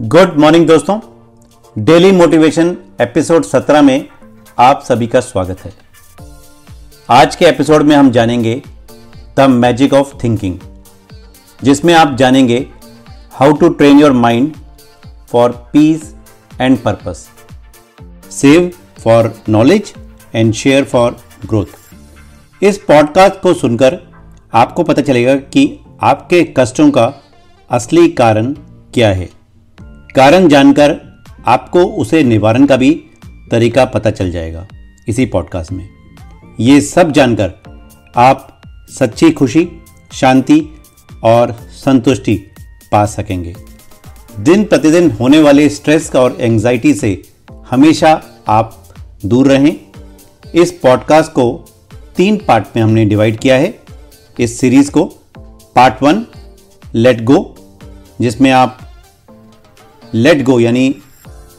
Good morning दोस्तों। Daily motivation episode 17 में आप सभी का स्वागत है। आज के एपिसोड में हम जानेंगे द मैजिक ऑफ़ थिंकिंग, जिसमें आप जानेंगे how to train your mind for peace and purpose, save for knowledge and share for growth. इस पॉडकास्ट को सुनकर आपको पता चलेगा कि आपके कष्टों का असली कारण क्या है। कारण जानकर आपको उसे निवारण का भी तरीका पता चल जाएगा इसी पॉडकास्ट में। ये सब जानकर आप सच्ची खुशी, शांति और संतुष्टि पा सकेंगे। दिन प्रतिदिन होने वाले स्ट्रेस और एंजाइटी से हमेशा आप दूर रहें। इस पॉडकास्ट को तीन पार्ट में हमने डिवाइड किया है। इस सीरीज़ को पार्ट वन लेट गो जिसमें आप लेट गो यानी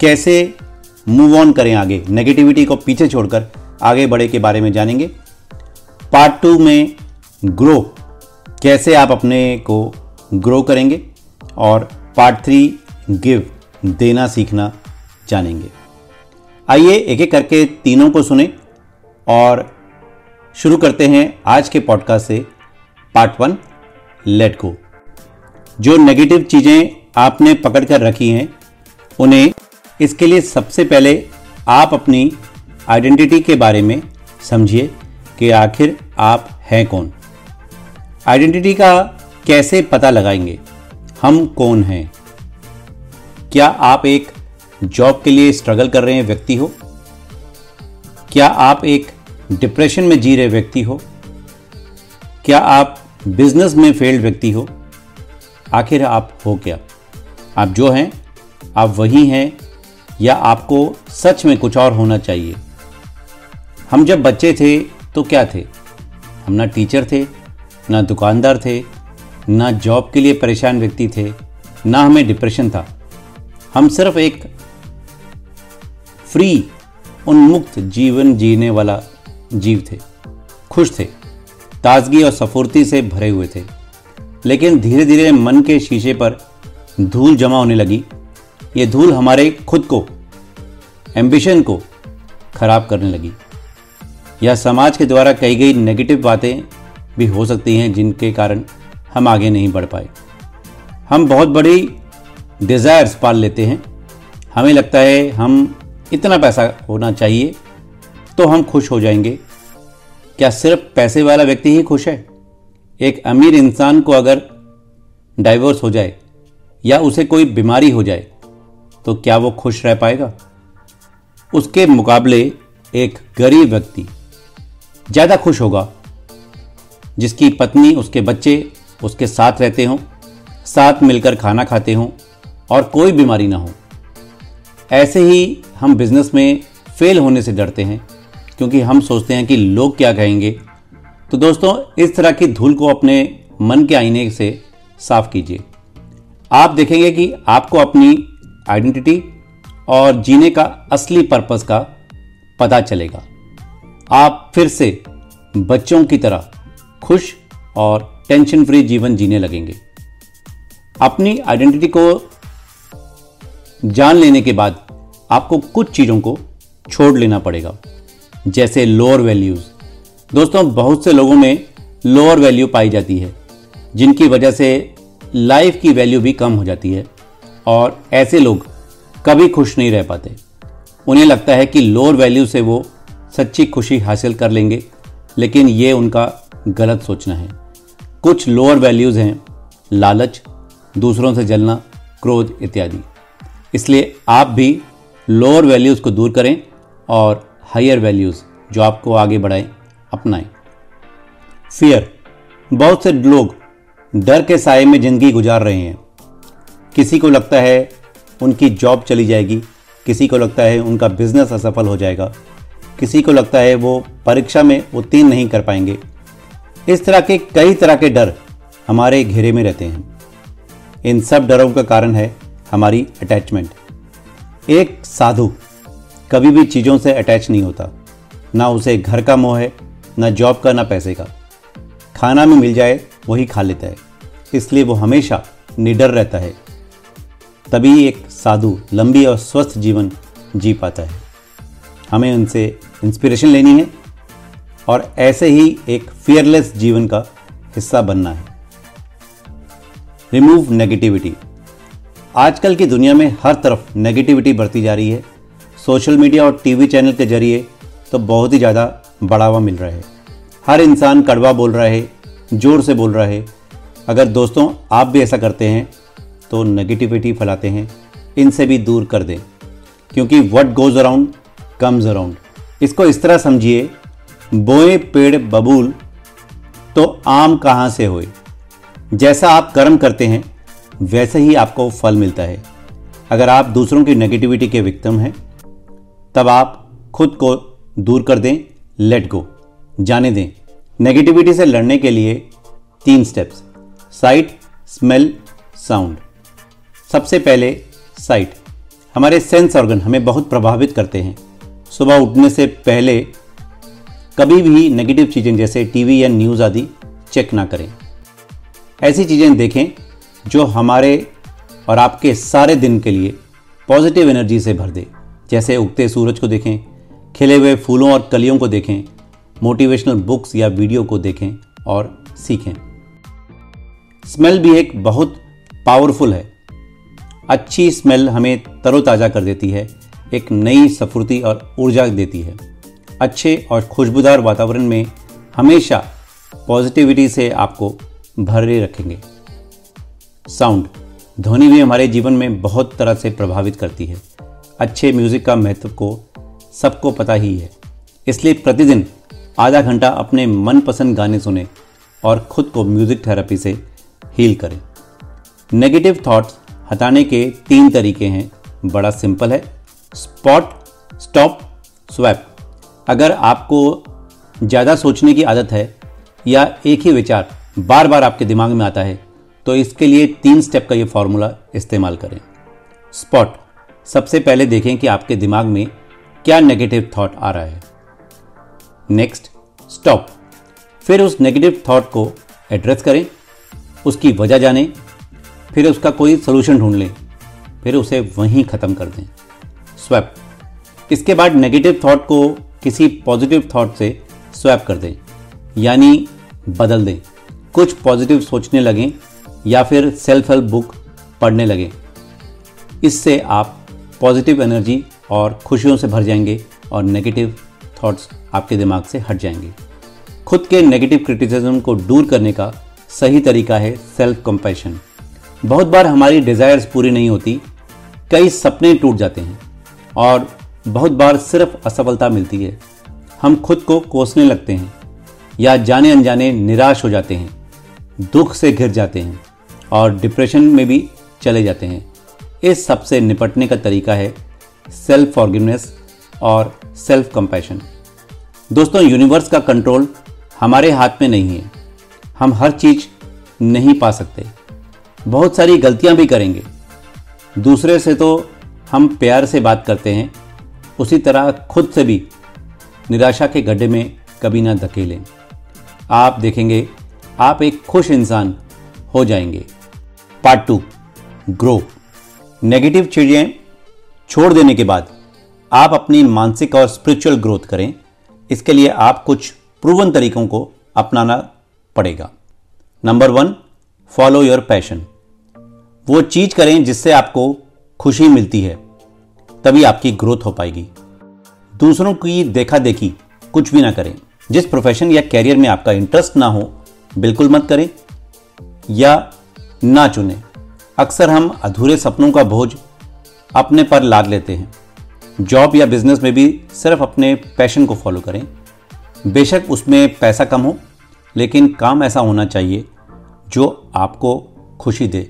कैसे मूव ऑन करें आगे? नेगेटिविटी को पीछे छोड़कर आगे बढ़े के बारे में जानेंगे। पार्ट टू में ग्रो कैसे आप अपने को ग्रो करेंगे? और पार्ट थ्री गिव देना सीखना जानेंगे। आइए एक एक करके तीनों को सुने और शुरू करते हैं आज के पॉडकास्ट से। पार्ट वन लेट गो जो नेगेटिव चीज़ें आपने पकड़ कर रखी हैं, उन्हें इसके लिए सबसे पहले आप अपनी आइडेंटिटी के बारे में समझिए कि आखिर आप हैं कौन। आइडेंटिटी का कैसे पता लगाएँगे? हम कौन हैं? क्या आप एक जॉब के लिए स्ट्रगल कर रहे हैं व्यक्ति हो? क्या आप एक डिप्रेशन में जी रहे व्यक्ति हो? क्या आप बिज़नेस में फेल्ड व्यक्ति हो? आखिर आप हो क्या? आप जो हैं, आप वही हैं, या आपको सच में कुछ और होना चाहिए? हम जब बच्चे थे तो क्या थे? हम ना टीचर थे, ना दुकानदार थे, ना जॉब के लिए परेशान व्यक्ति थे, ना हमें डिप्रेशन था। हम सिर्फ़ एक फ्री, उन्मुक्त जीवन जीने वाला जीव थे। खुश थे, ताजगी और सफुर्ती से भरे हुए थे। लेकिन धीरे धीरे मन के शीशे पर धूल जमा होने लगी। ये धूल हमारे खुद को एम्बिशन को खराब करने लगी। या समाज के द्वारा कही गई नेगेटिव बातें भी हो सकती हैं जिनके कारण हम आगे नहीं बढ़ पाए। हम बहुत बड़ी डिज़ायर्स पाल लेते हैं। हमें लगता है हम इतना पैसा होना चाहिए तो हम खुश हो जाएँगे। क्या सिर्फ़ पैसे वाला व्यक्ति ही खुश है? एक अमीर इंसान को अगर डाइवोर्स हो जाए या उसे कोई बीमारी हो जाए तो क्या वो खुश रह पाएगा? उसके मुकाबले एक गरीब व्यक्ति ज़्यादा खुश होगा, जिसकी पत्नी, उसके बच्चे, उसके साथ रहते हों, साथ मिलकर खाना खाते हों और कोई बीमारी ना हो। ऐसे ही हम बिज़नेस में फेल होने से डरते हैं, क्योंकि हम सोचते हैं कि लोग क्या कहेंगे। तो दोस्तों, इस तरह की धूल को अपने मन के आईने से साफ़ कीजिए। आप देखेंगे कि आपको अपनी आइडेंटिटी और जीने का असली पर्पस का पता चलेगा। आप फिर से बच्चों की तरह खुश और टेंशन फ्री जीवन जीने लगेंगे। अपनी आइडेंटिटी को जान लेने के बाद आपको कुछ चीज़ों को छोड़ लेना पड़ेगा, जैसे लोअर वैल्यूज़ दोस्तों, बहुत से लोगों में लोअर वैल्यू पाई जाती है, जिनकी वजह से लाइफ की वैल्यू भी कम हो जाती है और ऐसे लोग कभी खुश नहीं रह पाते। उन्हें लगता है कि लोअर वैल्यू से वो सच्ची खुशी हासिल कर लेंगे, लेकिन ये उनका गलत सोचना है। कुछ लोअर वैल्यूज़ हैं, लालच, दूसरों से जलना, क्रोध इत्यादि। इसलिए आप भी लोअर वैल्यूज़ को दूर करें और हायर वैल्यूज़ जो आपको आगे बढ़ाएँ, अपनाएँ। फियर बहुत से लोग डर के साय में ज़िंदगी गुजार रहे हैं। किसी को लगता है उनकी जॉब चली जाएगी, किसी को लगता है उनका बिज़नेस असफल हो जाएगा, किसी को लगता है वो परीक्षा में उत्तीर्ण नहीं कर पाएँगे। इस तरह के कई तरह के डर हमारे घेरे में रहते हैं। इन सब डरों का कारण है हमारी अटैचमेंट एक साधु कभी भी चीज़ों से अटैच नहीं होता। ना उसे घर का मोह है, ना जॉब का, ना पैसे का। खाना में मिल जाए, वही खा लेता है। इसलिए वो हमेशा निडर रहता है। तभी एक साधु लंबी और स्वस्थ जीवन जी पाता है। हमें उनसे इंस्पिरेशन लेनी है और ऐसे ही एक फियरलेस जीवन का हिस्सा बनना है। रिमूव नेगेटिविटी आजकल की दुनिया में हर तरफ़ नेगेटिविटी बढ़ती जा रही है। सोशल मीडिया और टीवी चैनल के ज़रिए तो बहुत ही ज़्यादा बढ़ावा मिल रहा है। हर इंसान कड़वा बोल रहा है, ज़ोर से बोल रहा है अगर दोस्तों आप भी ऐसा करते हैं तो नेगेटिविटी फैलाते हैं। इनसे भी दूर कर दें, क्योंकि what goes around comes around इसको इस तरह समझिए, बोए पेड़ बबूल तो आम कहाँ से होए। जैसा आप कर्म करते हैं, वैसे ही आपको फल मिलता है। अगर आप दूसरों की नेगेटिविटी के विक्तम हैं, तब आप खुद को दूर कर दें लेट गो जाने दें। नेगेटिविटी से लड़ने के लिए तीन स्टेप्स साइट स्मेल साउंड सबसे पहले साइट हमारे सेंस ऑर्गन हमें बहुत प्रभावित करते हैं। सुबह उठने से पहले कभी भी नेगेटिव चीज़ें जैसे टीवी या न्यूज़ आदि चेक ना करें। ऐसी चीज़ें देखें जो हमारे और आपके सारे दिन के लिए पॉजिटिव एनर्जी से भर दे। जैसे उगते सूरज को देखें, खिले हुए फूलों और कलियों को देखें मोटिवेशनल बुक्स या वीडियो को देखें और सीखें। स्मेल भी एक बहुत पावरफुल है। अच्छी स्मेल हमें तरोताज़ा कर देती है, एक नई सफुर्ती और ऊर्जा देती है। अच्छे और खुशबूदार वातावरण में हमेशा पॉजिटिविटी से आपको भरे रखेंगे। साउंड ध्वनि भी हमारे जीवन में बहुत तरह से प्रभावित करती है। अच्छे म्यूज़िक का महत्व को सबको पता ही है। इसलिए प्रतिदिन आधा घंटा अपने मनपसंद गाने सुने और खुद को म्यूज़िक थेरेपी से हील करें। नेगेटिव थॉट्स हटाने के तीन तरीके हैं। बड़ा सिंपल है। स्पॉट स्टॉप स्वैप अगर आपको ज़्यादा सोचने की आदत है या एक ही विचार बार बार आपके दिमाग में आता है तो इसके लिए तीन स्टेप का ये फॉर्मूला इस्तेमाल करें। स्पॉट सबसे पहले देखें कि आपके दिमाग में क्या नेगेटिव थॉट आ रहा है। नेक्स्ट स्टॉप फिर उस नेगेटिव थॉट को एड्रेस करें। उसकी वजह जाने, फिर उसका कोई सोल्यूशन ढूंढ लें, फिर उसे वहीं ख़त्म कर दें। स्वैप इसके बाद नेगेटिव थॉट को किसी पॉजिटिव थॉट से स्वैप कर दें, यानी बदल दें। कुछ पॉजिटिव सोचने लगें या फिर सेल्फ हेल्प बुक पढ़ने लगें। इससे आप पॉजिटिव एनर्जी और खुशियों से भर जाएँगे और नेगेटिव थॉट्स आपके दिमाग से हट जाएँगे। खुद के नेगेटिव क्रिटिसिज्म को दूर करने का सही तरीका है सेल्फ कंपैशन बहुत बार हमारी डिज़ायर्स पूरी नहीं होती, कई सपने टूट जाते हैं और बहुत बार सिर्फ़ असफलता मिलती है। हम खुद को कोसने लगते हैं या जाने अनजाने निराश हो जाते हैं, दुख से घिर जाते हैं और डिप्रेशन में भी चले जाते हैं। इस सबसे निपटने का तरीका है सेल्फ फॉर्गिवनेस और सेल्फ कंपैशन दोस्तों यूनिवर्स का कंट्रोल हमारे हाथ में नहीं है। हम हर चीज़ नहीं पा सकते। बहुत सारी गलतियाँ भी करेंगे। दूसरे से तो हम प्यार से बात करते हैं, उसी तरह खुद से भी निराशा के गड्ढे में कभी ना धकेलें। आप देखेंगे, आप एक खुश इंसान हो जाएँगे। पार्ट टू ग्रो नेगेटिव चीज़ें छोड़ देने के बाद आप अपनी मानसिक और स्पिरिचुअल ग्रोथ करें। इसके लिए आप कुछ प्रूवन तरीकों को अपनाना पड़ेगा। Number one follow your passion वो चीज़ करें जिससे आपको खुशी मिलती है, तभी आपकी ग्रोथ हो पाएगी। दूसरों की देखा देखी कुछ भी ना करें। जिस प्रोफेशन या कैरियर में आपका इंटरेस्ट ना हो, बिल्कुल मत करें या ना चुनें। अक्सर हम अधूरे सपनों का बोझ अपने पर लाद लेते हैं। जॉब या बिज़नेस में भी सिर्फ़ अपने पैशन को फॉलो करें। बेशक उसमें पैसा कम हो लेकिन काम ऐसा होना चाहिए जो आपको खुशी दे।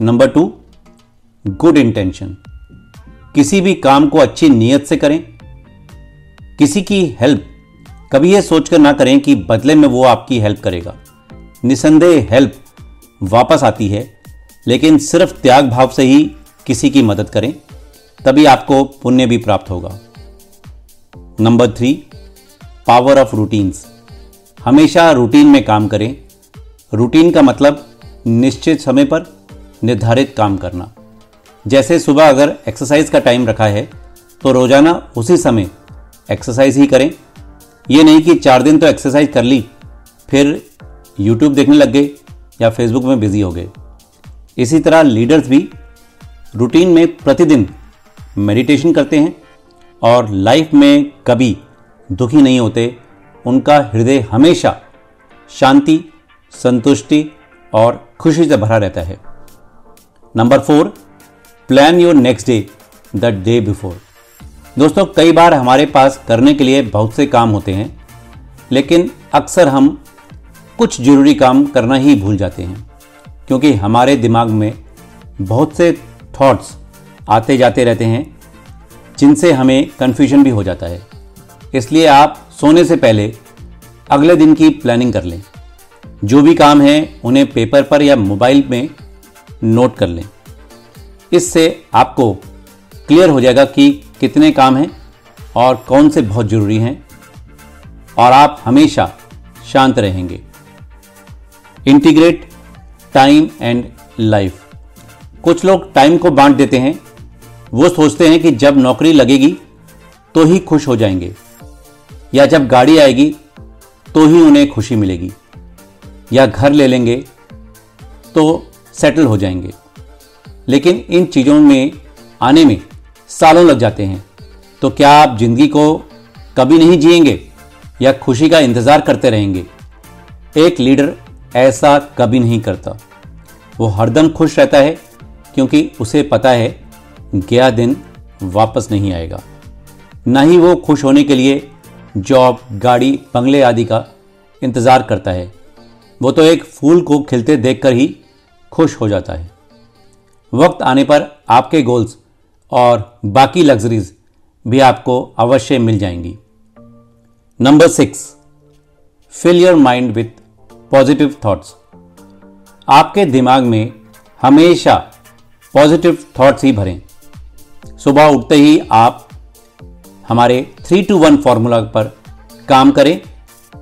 नंबर टू गुड इंटेंशन किसी भी काम को अच्छी नीयत से करें। किसी की हेल्प कभी यह सोचकर ना करें कि बदले में वो आपकी हेल्प करेगा। निसंदेह हेल्प वापस आती है, लेकिन सिर्फ़ त्याग भाव से ही किसी की मदद करें, तभी आपको पुण्य भी प्राप्त होगा। Number three power of routines हमेशा रूटीन में काम करें। रूटीन का मतलब निश्चित समय पर निर्धारित काम करना। जैसे सुबह अगर एक्सरसाइज का टाइम रखा है तो रोज़ाना उसी समय एक्सरसाइज ही करें। ये नहीं कि चार दिन तो एक्सरसाइज कर ली, फिर यूट्यूब देखने लग गए या फेसबुक में बिज़ी हो गए। इसी तरह लीडर्स भी रूटीन में प्रतिदिन मेडिटेशन करते हैं और लाइफ में कभी दुखी नहीं होते। उनका हृदय हमेशा शांति, संतुष्टि और खुशी से भरा रहता है। Number four plan your next day the day before दोस्तों, कई बार हमारे पास करने के लिए बहुत से काम होते हैं, लेकिन अक्सर हम कुछ ज़रूरी काम करना ही भूल जाते हैं, क्योंकि हमारे दिमाग में बहुत से थॉट्स आते जाते रहते हैं, जिनसे हमें कन्फ्यूज़न भी हो जाता है। इसलिए आप सोने से पहले अगले दिन की प्लानिंग कर लें। जो भी काम है, उन्हें पेपर पर या मोबाइल में नोट कर लें। इससे आपको क्लियर हो जाएगा कि कितने काम हैं और कौन से बहुत ज़रूरी हैं और आप हमेशा शांत रहेंगे। इंटीग्रेट टाइम एंड लाइफ कुछ लोग टाइम को बांट देते हैं। वो सोचते हैं कि जब नौकरी लगेगी तो ही खुश हो जाएँगे। या जब गाड़ी आएगी तो ही उन्हें खुशी मिलेगी। या घर ले लेंगे तो सेटल हो जाएँगे। लेकिन इन चीज़ों में, आने में सालों लग जाते हैं। तो क्या आप ज़िंदगी को कभी नहीं जिएँगे, या खुशी का इंतज़ार करते रहेंगे? एक लीडर ऐसा कभी नहीं करता। वो हरदम खुश रहता है, क्योंकि उसे पता है, गया दिन वापस नहीं आएगा। ना ही वो खुश होने के लिए जॉब, गाड़ी, बंगले आदि का इंतज़ार करता है। वो तो एक फूल को खिलते देखकर ही खुश हो जाता है। वक्त आने पर आपके गोल्स और बाकी लग्जरीज भी आपको अवश्य मिल जाएँगी। Number six, fill your mind with positive thoughts. आपके दिमाग में हमेशा पॉजिटिव थॉट्स ही भरें। सुबह उठते ही आप हमारे थ्री टू वन फॉर्मूला पर काम करें।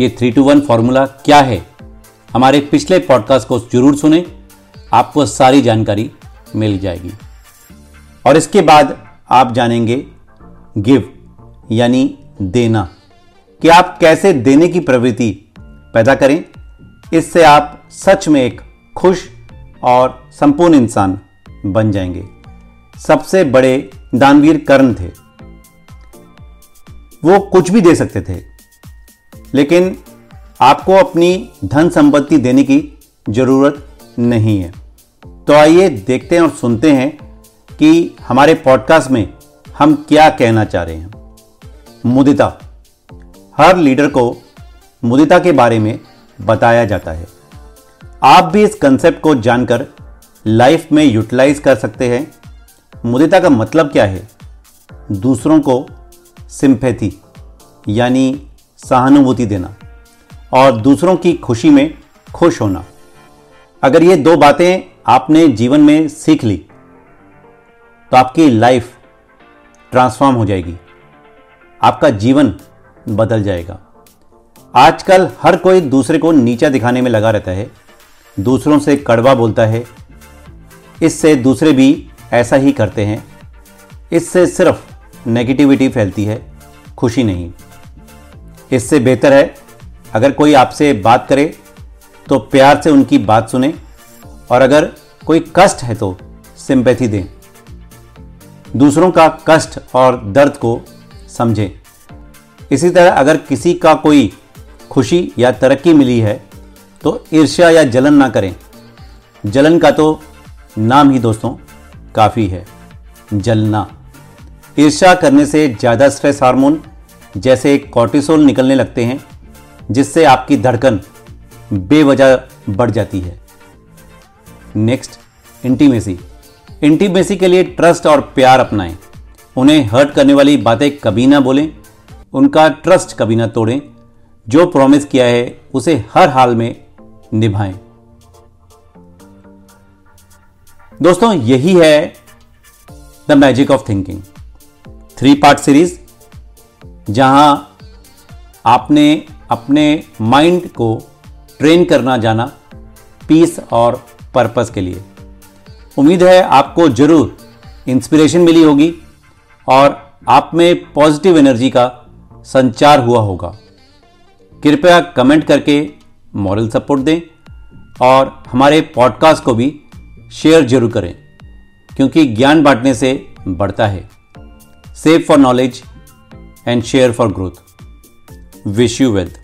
ये थ्री टू वन फॉर्मूला क्या है? हमारे पिछले पॉडकास्ट को ज़रूर सुने। आपको सारी जानकारी मिल जाएगी। और इसके बाद आप जानेंगे गिव यानी देना। कि आप कैसे देने की प्रवृत्ति पैदा करें। इससे आप सच में एक खुश और संपूर्ण इंसान बन जाएँगे। सबसे बड़े दानवीर कर्ण थे। वो कुछ भी दे सकते थे। लेकिन आपको अपनी धन संपत्ति देने की ज़रूरत नहीं है। तो आइए देखते हैं और सुनते हैं कि हमारे पॉडकास्ट में हम क्या कहना चाह रहे हैं। मुदिता, हर लीडर को मुदिता के बारे में बताया जाता है। आप भी इस कंसेप्ट को जानकर लाइफ में यूटिलाइज कर सकते हैं। मुदिता का मतलब क्या है? दूसरों को सिंपैथी, यानी सहानुभूति देना और दूसरों की खुशी में खुश होना। अगर ये दो बातें आपने जीवन में सीख ली तो आपकी लाइफ ट्रांसफॉर्म हो जाएगी। आपका जीवन बदल जाएगा। आजकल हर कोई दूसरे को नीचा दिखाने में लगा रहता है, दूसरों से कड़वा बोलता है। इससे दूसरे भी ऐसा ही करते हैं। इससे सिर्फ़ नेगेटिविटी फैलती है, खुशी नहीं। इससे बेहतर है, अगर कोई आपसे बात करे तो प्यार से उनकी बात सुने, और अगर कोई कष्ट है तो सिंपैथी दें। दूसरों का कष्ट और दर्द को समझें। इसी तरह अगर किसी का कोई खुशी या तरक्की मिली है तो ईर्ष्या या जलन ना करें। जलन का तो नाम ही दोस्तों, काफ़ी है। जलना। ईर्ष्या करने से ज़्यादा स्ट्रेस हार्मोन जैसे कॉर्टिसोल निकलने लगते हैं, जिससे आपकी धड़कन बेवजह बढ़ जाती है। नेक्स्ट इंटीमेसी इंटीमेसी के लिए ट्रस्ट और प्यार अपनाएँ। उन्हें हर्ट करने वाली बातें कभी ना बोलें। उनका ट्रस्ट कभी ना तोड़ें। जो प्रॉमिस किया है, उसे हर हाल में निभाएँ। दोस्तों, यही है the magic of thinking three part series, जहाँ आपने अपने माइंड को ट्रेन करना जाना, पीस और पर्पस के लिए। उम्मीद है आपको ज़रूर इंस्पिरेशन मिली होगी और आप में पॉजिटिव एनर्जी का संचार हुआ होगा। कृपया कमेंट करके मॉरल सपोर्ट दें और हमारे पॉडकास्ट को भी शेयर ज़रूर करें, क्योंकि ज्ञान बांटने से बढ़ता है। save for knowledge, and share for growth. Wish you wealth.